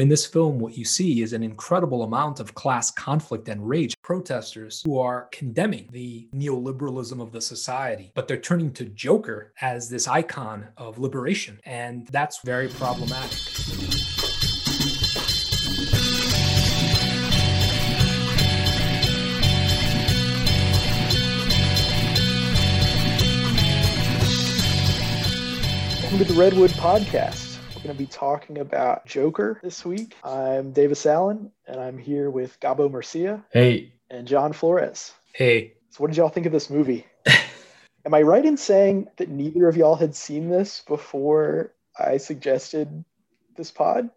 In this film, what you see is an incredible amount of class conflict and rage. Protesters who are condemning the neoliberalism of the society, but they're turning to Joker as this icon of liberation. And that's very problematic. Welcome to the Redwood Podcast going to be talking about Joker this week. I'm Davis Allen, and I'm here with Gabo Murcia. Hey. And John Flores. Hey. So, what did y'all think of this movie? Am I right in saying that neither of y'all had seen this before I suggested this pod?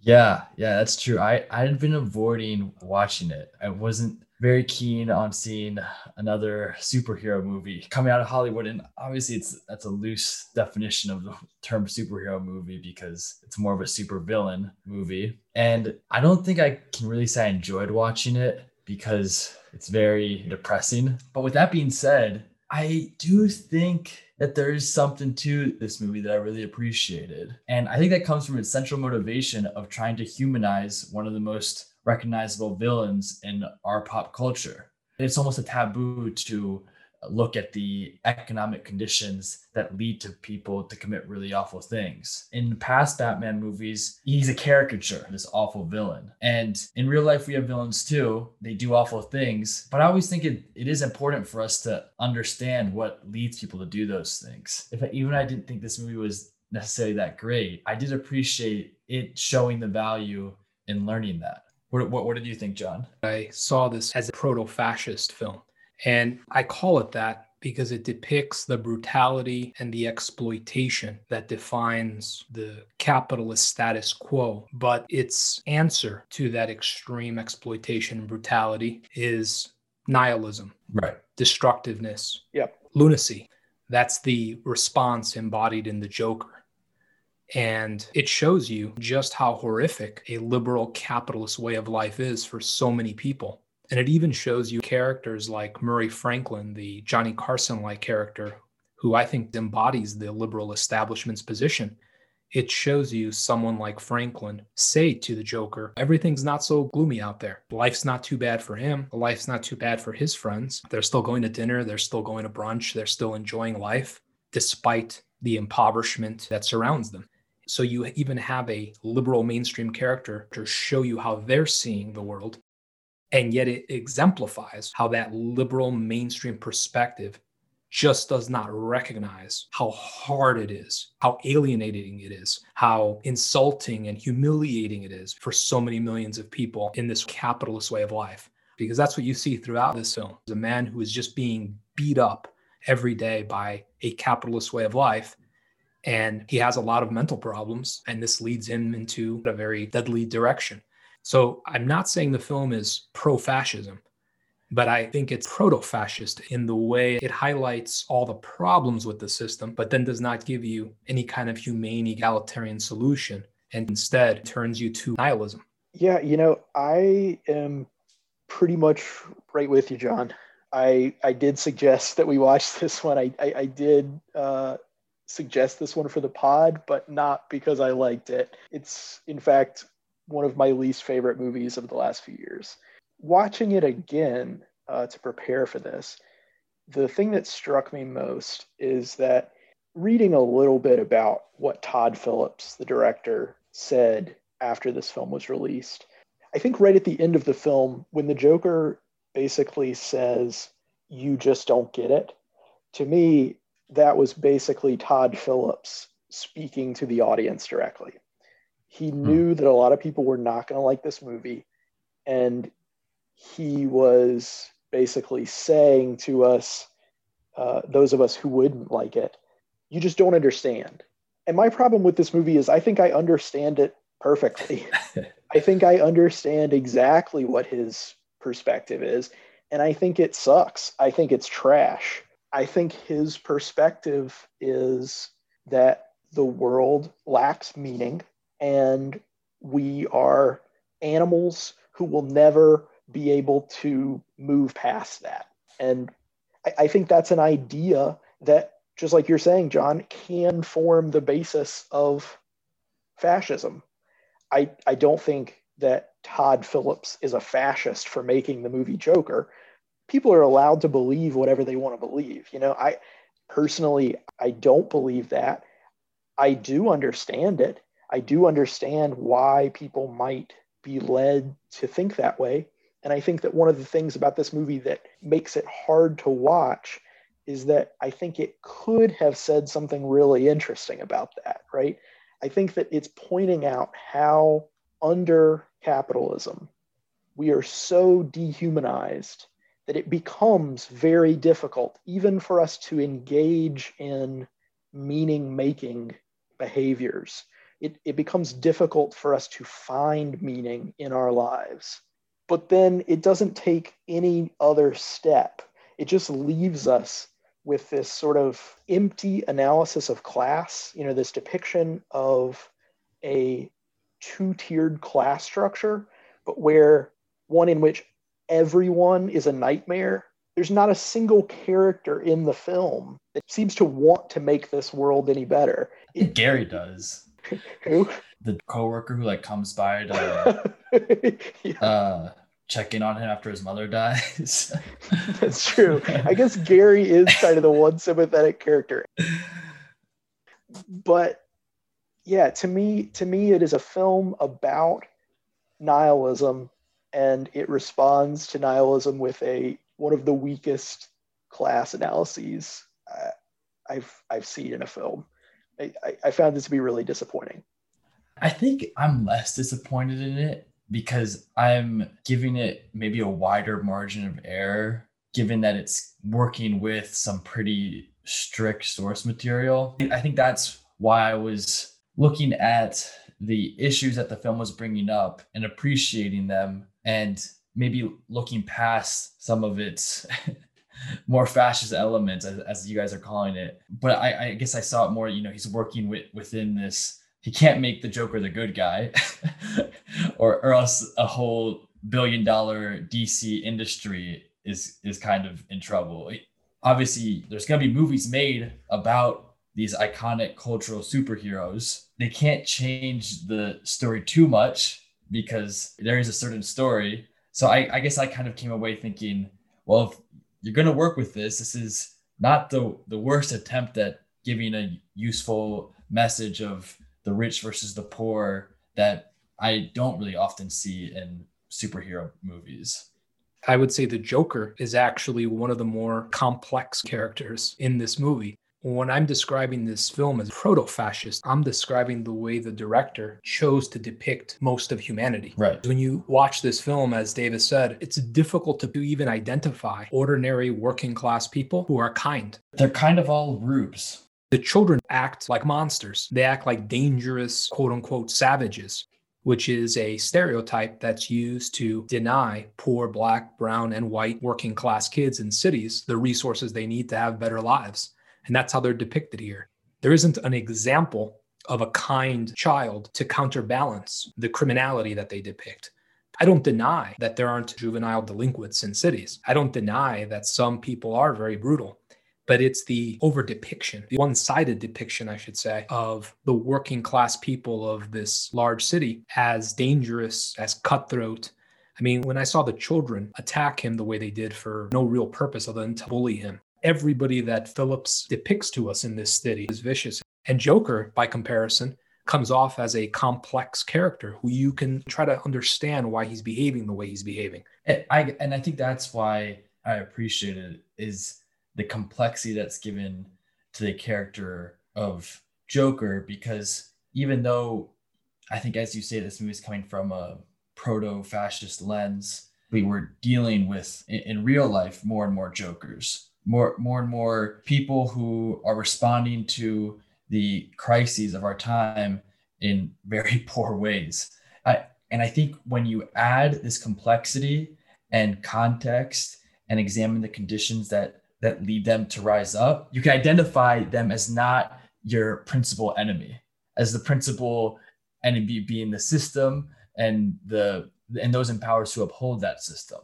Yeah, yeah, that's true. I I had been avoiding watching it. I wasn't very keen on seeing another superhero movie coming out of Hollywood. And obviously, it's that's a loose definition of the term superhero movie because it's more of a super villain movie. And I don't think I can really say I enjoyed watching it because it's very depressing. But with that being said, I do think that there is something to this movie that I really appreciated. And I think that comes from its central motivation of trying to humanize one of the most recognizable villains in our pop culture. It's almost a taboo to look at the economic conditions that lead to people to commit really awful things. In past Batman movies, he's a caricature, this awful villain. And in real life, we have villains too. They do awful things. But I always think it, it is important for us to understand what leads people to do those things. If I, even I didn't think this movie was necessarily that great, I did appreciate it showing the value in learning that. What, what, what did you think, John? I saw this as a proto fascist film. And I call it that because it depicts the brutality and the exploitation that defines the capitalist status quo. But its answer to that extreme exploitation and brutality is nihilism, right? Destructiveness, yep. lunacy. That's the response embodied in the Joker. And it shows you just how horrific a liberal capitalist way of life is for so many people. And it even shows you characters like Murray Franklin, the Johnny Carson like character, who I think embodies the liberal establishment's position. It shows you someone like Franklin say to the Joker, everything's not so gloomy out there. Life's not too bad for him. Life's not too bad for his friends. They're still going to dinner. They're still going to brunch. They're still enjoying life despite the impoverishment that surrounds them. So you even have a liberal mainstream character to show you how they're seeing the world. And yet it exemplifies how that liberal mainstream perspective just does not recognize how hard it is, how alienating it is, how insulting and humiliating it is for so many millions of people in this capitalist way of life. Because that's what you see throughout this film. A man who is just being beat up every day by a capitalist way of life and he has a lot of mental problems, and this leads him into a very deadly direction. So I'm not saying the film is pro fascism, but I think it's proto fascist in the way it highlights all the problems with the system, but then does not give you any kind of humane, egalitarian solution, and instead turns you to nihilism. Yeah, you know, I am pretty much right with you, John. I I did suggest that we watch this one. I I, I did uh, suggest this one for the pod, but not because I liked it. It's, in fact, one of my least favorite movies of the last few years. Watching it again uh, to prepare for this, the thing that struck me most is that reading a little bit about what Todd Phillips, the director, said after this film was released. I think right at the end of the film, when the Joker basically says, You just don't get it, to me, that was basically Todd Phillips speaking to the audience directly. He hmm. knew that a lot of people were not going to like this movie. And he was basically saying to us, uh, those of us who wouldn't like it, you just don't understand. And my problem with this movie is I think I understand it perfectly. I think I understand exactly what his perspective is. And I think it sucks. I think it's trash. I think his perspective is that the world lacks meaning and we are animals who will never be able to move past that. And I, I, think that's an idea that, just like you're saying, John, can form the basis of fascism. I, I don't think that Todd Phillips is a fascist for making the movie Joker. People are allowed to believe whatever they want to believe. You know, I personally, I don't believe that. I do understand it. I do understand why people might be led to think that way. And I think that one of the things about this movie that makes it hard to watch is that I think it could have said something really interesting about that, right? I think that it's pointing out how under capitalism we are so dehumanized that it becomes very difficult, even for us to engage in meaning making behaviors. It, it becomes difficult for us to find meaning in our lives. But then it doesn't take any other step. It just leaves us with this sort of empty analysis of class, you know, this depiction of a two tiered class structure, but where one in which everyone is a nightmare. There's not a single character in the film that seems to want to make this world any better. It, Gary does. Who? The coworker who like comes by to yeah. uh, check in on him after his mother dies. That's true. I guess Gary is kind of the one sympathetic character. But yeah, to me, to me, it is a film about nihilism, and it responds to nihilism with a one of the weakest class analyses uh, I've I've seen in a film. I, I, I found this to be really disappointing. I think I'm less disappointed in it because I'm giving it maybe a wider margin of error, given that it's working with some pretty strict source material. I think that's why I was looking at the issues that the film was bringing up and appreciating them and maybe looking past some of its more fascist elements as, as, you guys are calling it but I, I guess i saw it more you know he's working with within this he can't make the Joker the good guy, or or else a whole billion dollar DC industry is is kind of in trouble. Obviously, there's gonna be movies made about these iconic cultural superheroes. They can't change the story too much because there is a certain story. So I, I guess I kind of came away thinking, well, if you're gonna work with this, this is not the the worst attempt at giving a useful message of the rich versus the poor that I don't really often see in superhero movies. I would say the Joker is actually one of the more complex characters in this movie. When I'm describing this film as proto fascist, I'm describing the way the director chose to depict most of humanity. Right. When you watch this film, as Davis said, it's difficult to even identify ordinary working class people who are kind. They're kind of all rubes. The children act like monsters. They act like dangerous, quote unquote, savages, which is a stereotype that's used to deny poor black, brown, and white working class kids in cities the resources they need to have better lives. And that's how they're depicted here. There isn't an example of a kind child to counterbalance the criminality that they depict. I don't deny that there aren't juvenile delinquents in cities. I don't deny that some people are very brutal but it's the over depiction, the one sided depiction, I should say, of the working class people of this large city as dangerous, as cutthroat. I mean, when I saw the children attack him the way they did for no real purpose other than to bully him, everybody that Phillips depicts to us in this city is vicious. And Joker, by comparison, comes off as a complex character who you can try to understand why he's behaving the way he's behaving. And I and I think that's why I appreciate it is the complexity that's given to the character of Joker because even though I think, as you say, this movie is coming from a proto fascist lens, we were dealing with in, in, real life more and more Jokers, more, more and more people who are responding to the crises of our time in very poor ways. I, and I think when you add this complexity and context and examine the conditions that that lead them to rise up, you can identify them as not your principal enemy, as the principal enemy being the system and the and those in empowered to uphold that system.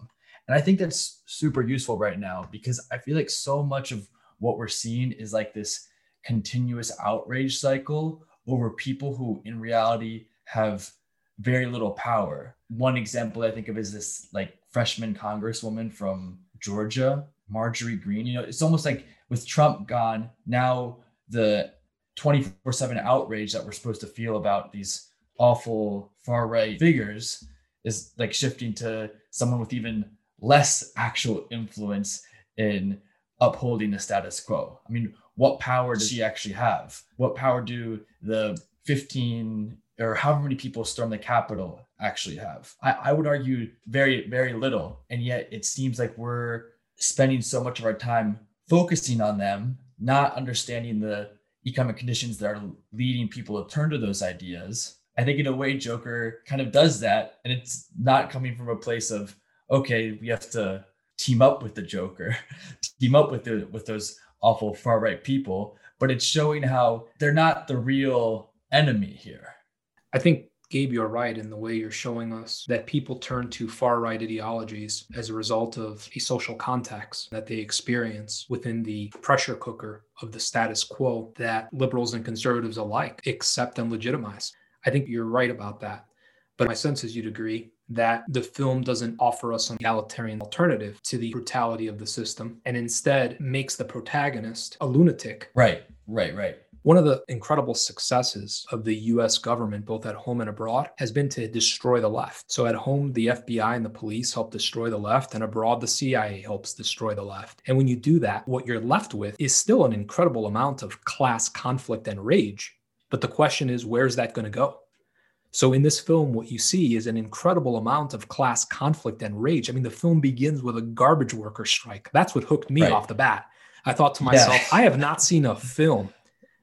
And I think that's super useful right now because I feel like so much of what we're seeing is like this continuous outrage cycle over people who in reality have very little power. One example I think of is this like freshman congresswoman from Georgia, Marjorie Greene. You know, it's almost like with Trump gone, now the 24 7 outrage that we're supposed to feel about these awful far right figures is like shifting to someone with even less actual influence in upholding the status quo. I mean, what power does she actually have? What power do the 15 or however many people storm the Capitol actually have? I, I would argue very, very little. And yet it seems like we're spending so much of our time focusing on them, not understanding the economic conditions that are leading people to turn to those ideas. I think in a way, Joker kind of does that. And it's not coming from a place of, okay, we have to team up with the Joker, team up with the with those awful far right people, but it's showing how they're not the real enemy here. I think Gabe, you're right in the way you're showing us that people turn to far right ideologies as a result of a social context that they experience within the pressure cooker of the status quo that liberals and conservatives alike accept and legitimize. I think you're right about that. But my sense is you'd agree that the film doesn't offer us an egalitarian alternative to the brutality of the system and instead makes the protagonist a lunatic. Right, right, right. One of the incredible successes of the US government, both at home and abroad, has been to destroy the left. So at home, the FBI and the police help destroy the left, and abroad, the CIA helps destroy the left. And when you do that, what you're left with is still an incredible amount of class conflict and rage. But the question is, where's that going to go? So in this film, what you see is an incredible amount of class conflict and rage. I mean, the film begins with a garbage worker strike. That's what hooked me right. off the bat. I thought to myself, yeah. I have not seen a film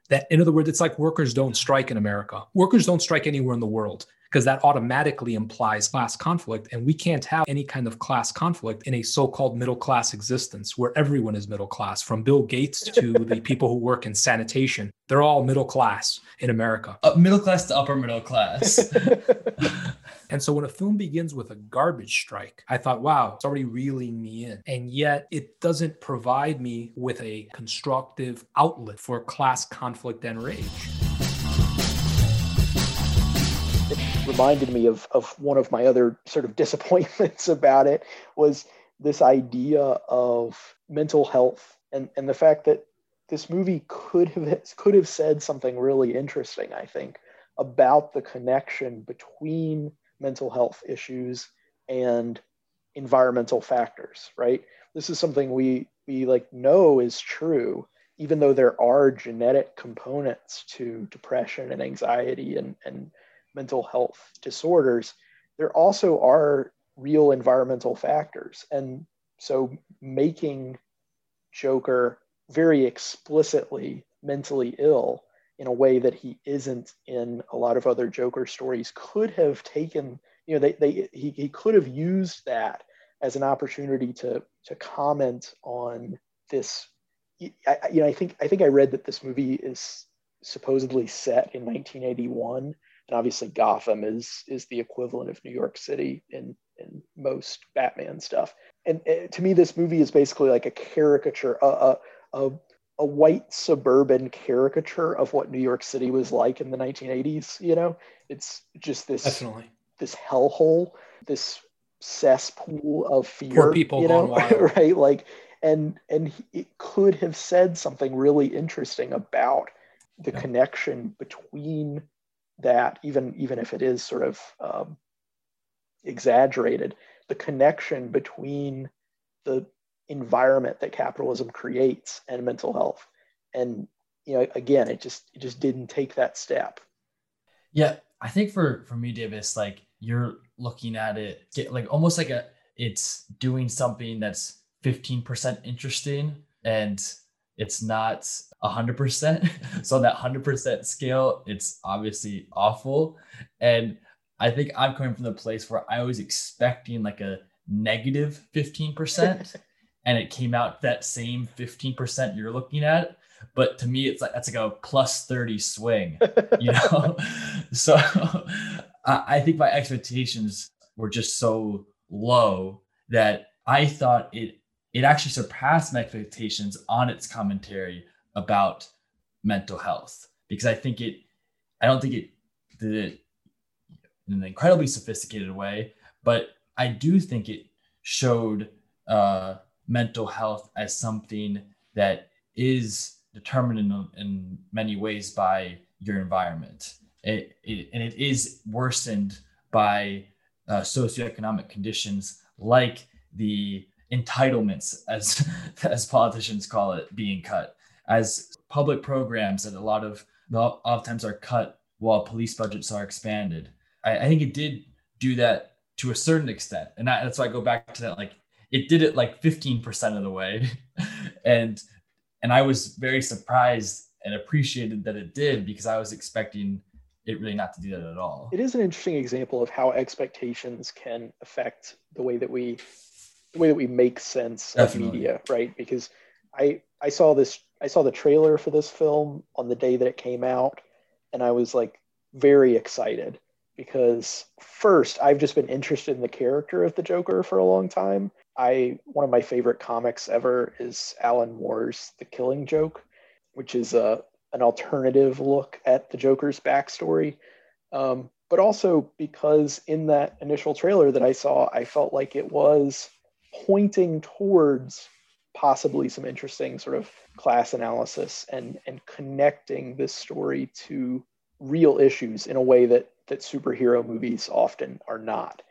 that, in other words, it's like workers don't strike in America. Workers don't strike anywhere in the world because that automatically implies class conflict. And we can't have any kind of class conflict in a so called middle class existence where everyone is middle class, from Bill Gates to the people who work in sanitation. They're all middle class in America. Uh, middle class to upper middle class. And so when a film begins with a garbage strike, I thought, wow, it's already reeling me in. And yet it doesn't provide me with a constructive outlet for class conflict and rage. Reminded me of, of one of my other sort of disappointments about it was this idea of mental health and, and the fact that this movie could have could have said something really interesting, I think, about the connection between mental health issues and environmental factors, right? This is something we we like know is true, even though there are genetic components to depression and anxiety and, and mental health disorders, there also are real environmental factors. And so making Joker very explicitly mentally ill in a way that he isn't in a lot of other Joker stories could have taken, you know, they, they he, he could have used that as an opportunity to to comment on this. I, you know, I think I think I read that this movie is supposedly set in 1981, and obviously Gotham is is the equivalent of New York City in in most Batman stuff. And uh, to me, this movie is basically like a caricature, a, a, a a white suburban caricature of what New York City was like in the 1980s. You know, it's just this definitely this hellhole, this cesspool of fear. Poor people you know, right? Like, and and it could have said something really interesting about the yeah. connection between that, even even if it is sort of um, exaggerated, the connection between the environment that capitalism creates and mental health. And you know again it just it just didn't take that step. Yeah i think for for me davis like you're looking at it like almost like a it's doing something that's 15% interesting and it's not 100% so on that 100% scale it's obviously awful. And i think i'm coming from the place where i was expecting like a negative 15% and it came out that same 15% you're looking at. But to me it's like that's like a plus 30 swing you know? So i think my expectations were just so low that i thought it it actually surpassed my expectations on its commentary about mental health because i think it i don't think it the in an incredibly sophisticated way, but I do think it showed uh, mental health as something that is determined in, in many ways by your environment. It, it, and it is worsened by uh, socioeconomic conditions like the entitlements, as as politicians call it, being cut, as public programs that a lot of oftentimes are cut while police budgets are expanded. I, I think it did do that to a certain extent, and that, that's why I go back to that. Like it did it like 15% of the way, and and I was very surprised and appreciated that it did because I was expecting it really not to do that at all. It is an interesting example of how expectations can affect the way that we the way that we make sense Definitely. of media, right? Because I I saw this I saw the trailer for this film on the day that it came out and I was like very excited because first I've just been interested in the character of the Joker for a long time. I one of my favorite comics ever is Alan Moore's The Killing Joke, which is a an alternative look at the Joker's backstory. Um, but also because in that initial trailer that I saw, I felt like it was pointing towards possibly some interesting sort of class analysis and and connecting this story to real issues in a way that that superhero movies often are not.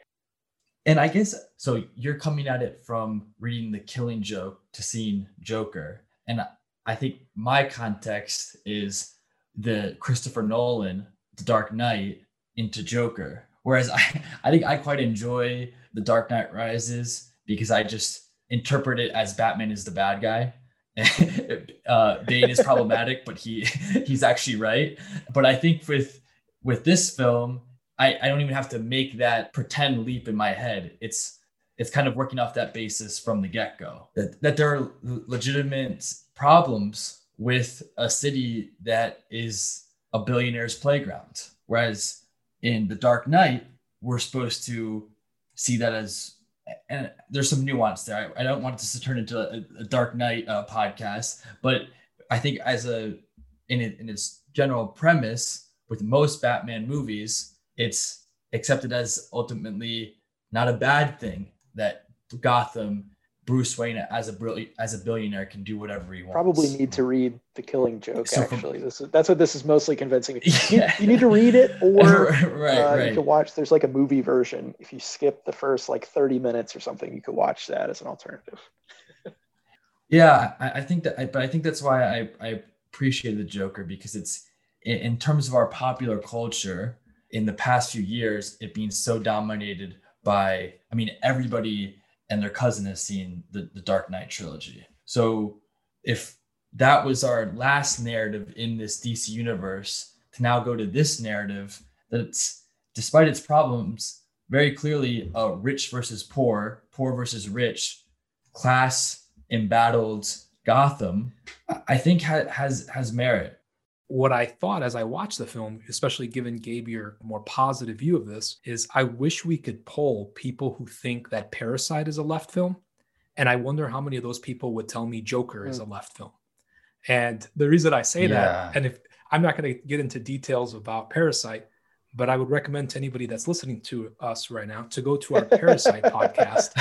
And I guess so you're coming at it from reading the killing joke to seeing Joker. And I think my context is the Christopher Nolan, The Dark Knight into Joker. Whereas I, I think I quite enjoy The Dark Knight Rises because I just interpret it as Batman is the bad guy. uh, Bane is problematic, but he he's actually right. But I think with with this film, I, I don't even have to make that pretend leap in my head. It's it's kind of working off that basis from the get-go that, that there are legitimate problems with a city that is a billionaire's playground. Whereas in The Dark Knight, we're supposed to see that as, and there's some nuance there. I, I don't want this to turn into a, a Dark Knight uh, podcast, but I think as a, in, it, in its general premise, with most Batman movies, it's accepted as ultimately not a bad thing that Gotham Bruce Wayne as a as a billionaire can do whatever he wants. Probably need to read The Killing Joke. So actually, from, this is, that's what this is mostly convincing. Yeah. You, you need to read it, or right, uh, right. you can watch. There's like a movie version. If you skip the first like 30 minutes or something, you could watch that as an alternative. yeah, I, I, think that, I, but I think that's why I I appreciate the Joker because it's in, in terms of our popular culture in the past few years, it being so dominated by. I mean, everybody and their cousin has seen the, the Dark Knight trilogy. So if that was our last narrative in this DC universe, to now go to this narrative that's despite its problems, very clearly a rich versus poor, poor versus rich, class embattled Gotham, I think ha- has has merit what I thought as I watched the film, especially given Gabe your more positive view of this, is I wish we could poll people who think that Parasite is a left film. And I wonder how many of those people would tell me Joker is a hmm. left film. And the reason I say yeah. that, and if I'm not going to get into details about Parasite, but I would recommend to anybody that's listening to us right now to go to our Parasite podcast.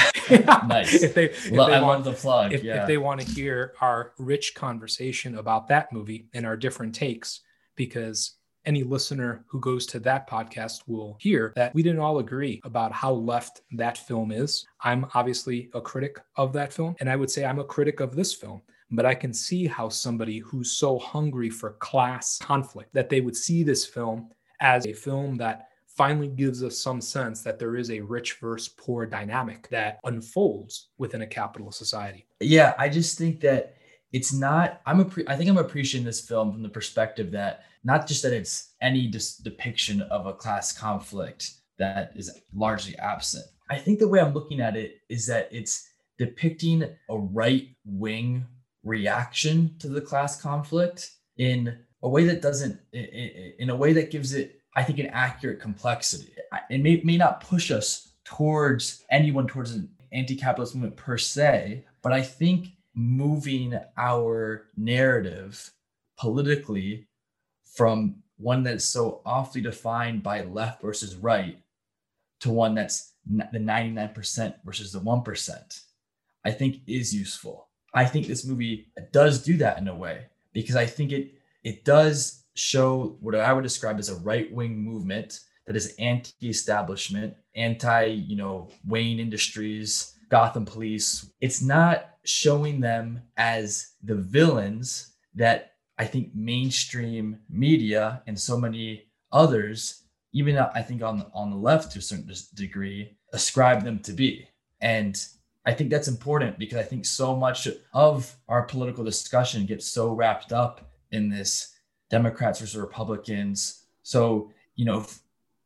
nice. if they, if well, they I want the plug. If, yeah. if they want to hear our rich conversation about that movie and our different takes, because any listener who goes to that podcast will hear that we didn't all agree about how left that film is. I'm obviously a critic of that film, and I would say I'm a critic of this film. But I can see how somebody who's so hungry for class conflict that they would see this film as a film that finally gives us some sense that there is a rich versus poor dynamic that unfolds within a capitalist society. Yeah, I just think that it's not i'm a I think i'm appreciating this film from the perspective that not just that it's any dis- depiction of a class conflict that is largely absent i think the way i'm looking at it is that it's depicting a right wing reaction to the class conflict in a way that doesn't in a way that gives it i think an accurate complexity it may, may not push us towards anyone towards an anti-capitalist movement per se but i think moving our narrative politically from one that's so awfully defined by left versus right to one that's the 99% versus the 1%, I think is useful. I think this movie does do that in a way because I think it it does show what I would describe as a right-wing movement that is anti-establishment, anti, you know, Wayne Industries, Gotham Police. It's not showing them as the villains that I think mainstream media and so many others, even uh, I think on on the left to a certain degree, ascribe them to be. And I think that's important because I think so much of our political discussion gets so wrapped up in this Democrats versus Republicans. So, you know, if,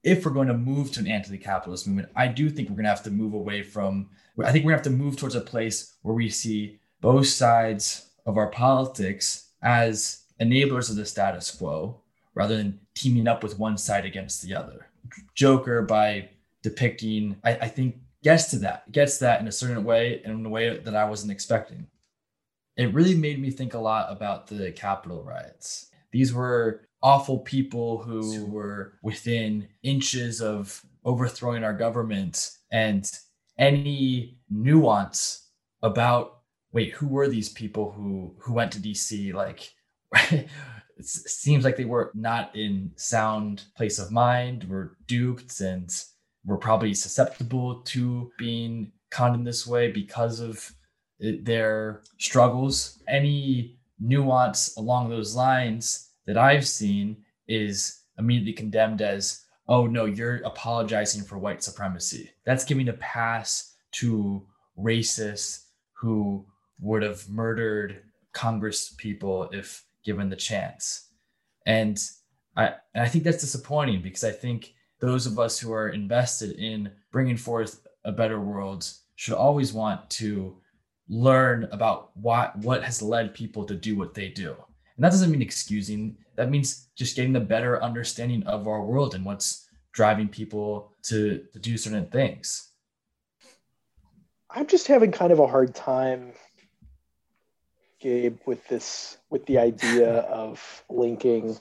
if we're going to move to an anti-capitalist movement, I do think we're going to have to move away from I think we're going to have to move towards a place where we see both sides of our politics as enablers of the status quo rather than teaming up with one side against the other. Joker by depicting, I, I think gets to that, gets that in a certain way in a way that I wasn't expecting. It really made me think a lot about the Capitol riots. These were awful people who were within inches of overthrowing our government and any nuance about wait who were these people who who went to dc like it seems like they were not in sound place of mind were duped and were probably susceptible to being conned in this way because of their struggles any nuance along those lines that i've seen is immediately condemned as oh no you're apologizing for white supremacy that's giving a pass to racists who would have murdered congress people if given the chance. And I, and I think that's disappointing because I think those of us who are invested in bringing forth a better world should always want to learn about what what has led people to do what they do. And that doesn't mean excusing. That means just getting a better understanding of our world and what's driving people to, to do certain things. I'm just having kind of a hard time Gabe, with this with the idea of linking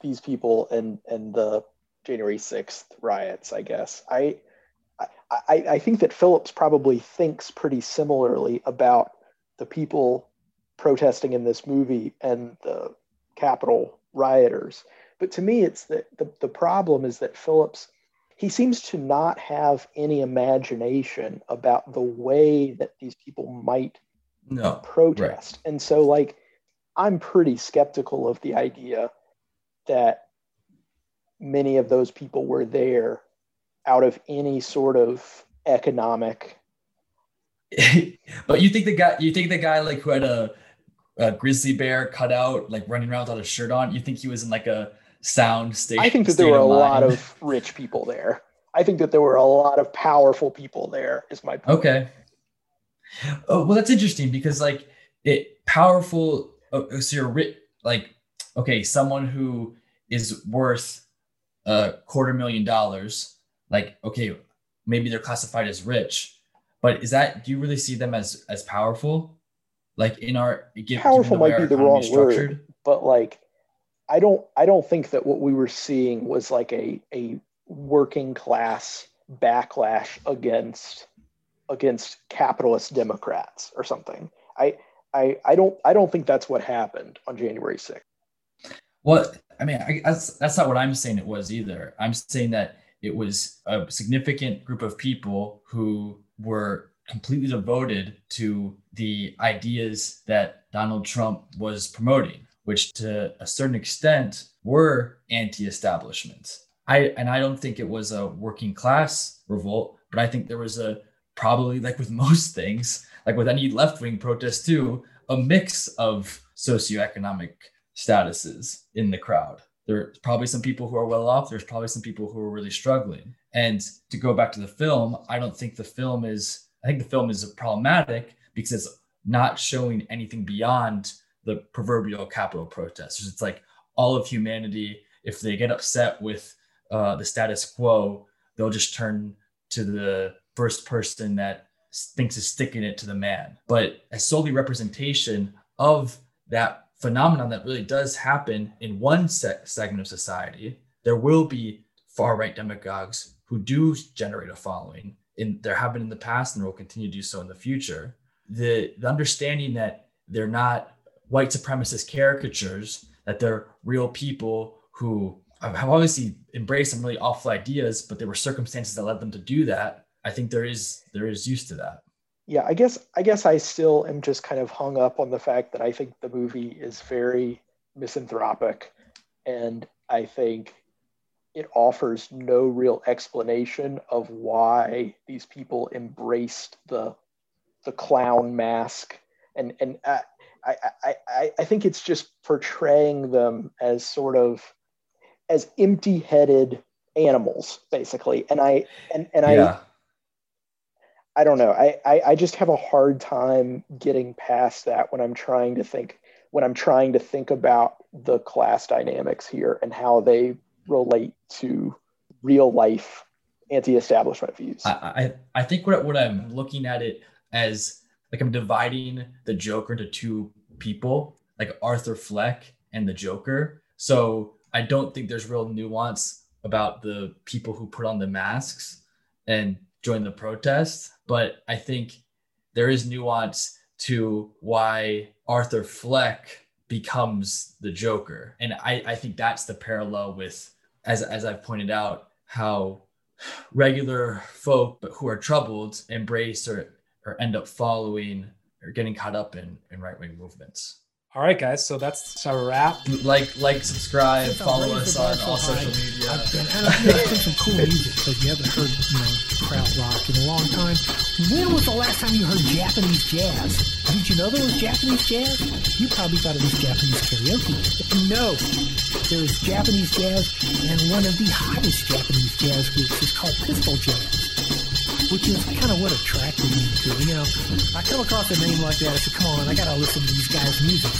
these people and and the January sixth riots. I guess I, I I think that Phillips probably thinks pretty similarly about the people protesting in this movie and the Capitol rioters. But to me, it's that the, the problem is that Phillips he seems to not have any imagination about the way that these people might no protest. Right. And so like I'm pretty skeptical of the idea that many of those people were there out of any sort of economic but you think the guy you think the guy like who had a, a grizzly bear cut out like running around without a shirt on you think he was in like a sound state i think that there were a mind? lot of rich people there i think that there were a lot of powerful people there is my point okay Oh, well, that's interesting because like it powerful. Oh, oh so you're rich, like okay, someone who is worth a quarter million dollars. Like okay, maybe they're classified as rich, but is that do you really see them as as powerful? Like in our give, powerful might be the wrong word, but like I don't I don't think that what we were seeing was like a a working class backlash against against capitalist Democrats or something. I, I, I don't, I don't think that's what happened on January 6th. Well, I mean, I, that's, that's not what I'm saying it was either. I'm saying that it was a significant group of people who were completely devoted to the ideas that Donald Trump was promoting, which to a certain extent were anti-establishment. I and I don't think it was a working class revolt, but I think there was a probably like with most things, like with any left wing protest too, a mix of socioeconomic statuses in the crowd. There's probably some people who are well off. There's probably some people who are really struggling. And to go back to the film, I don't think the film is, I think the film is problematic because it's not showing anything beyond the proverbial Capitol protesters. It's like all of humanity, if they get upset with uh, the status quo, they'll just turn to the first person that thinks is sticking it to the man, but as solely representation of that phenomenon that really does happen in one se- segment of society, there will be far right demagogues who do generate a following, and there have been in the past and will continue to do so in the future. The, the understanding that they're not white supremacist caricatures, that they're real people who have obviously embraced some really awful ideas, but there were circumstances that led them to do that. I think there is there is use to that. Yeah, I guess I guess I still am just kind of hung up on the fact that I think the movie is very misanthropic, and I think it offers no real explanation of why these people embraced the the clown mask. And and I, I, I, I think it's just portraying them as sort of as empty-headed animals basically. And i and, and yeah. i i don't know. I, I i just have a hard time getting past that when i'm trying to think when i'm trying to think about the class dynamics here and how they relate to real life anti-establishment views. I i, I think what, what i'm looking at it as like i'm dividing the joker into two people like arthur fleck and the joker. So I don't think there's real nuance about the people who put on the masks and join the protest, but I think there is nuance to why Arthur Fleck becomes the Joker. And I, I think that's the parallel with, as, as I've pointed out, how regular folk who are troubled embrace or, or end up following or getting caught up in, in right wing movements. All right, guys. So that's a wrap. Like, like, subscribe, follow us on all social media. I've been, and I've been some cool music because you haven't heard, you know, kraut rock in a long time. When was the last time you heard Japanese jazz? Did you know there was Japanese jazz? You probably thought it was Japanese karaoke. No, there is Japanese jazz, and one of the hottest Japanese jazz groups is called Pistol Jazz which is kind of what attracted me to it. You know, I come across a name like that, I said, come on, I gotta listen to these guys' music.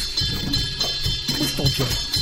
Pistol Jazz.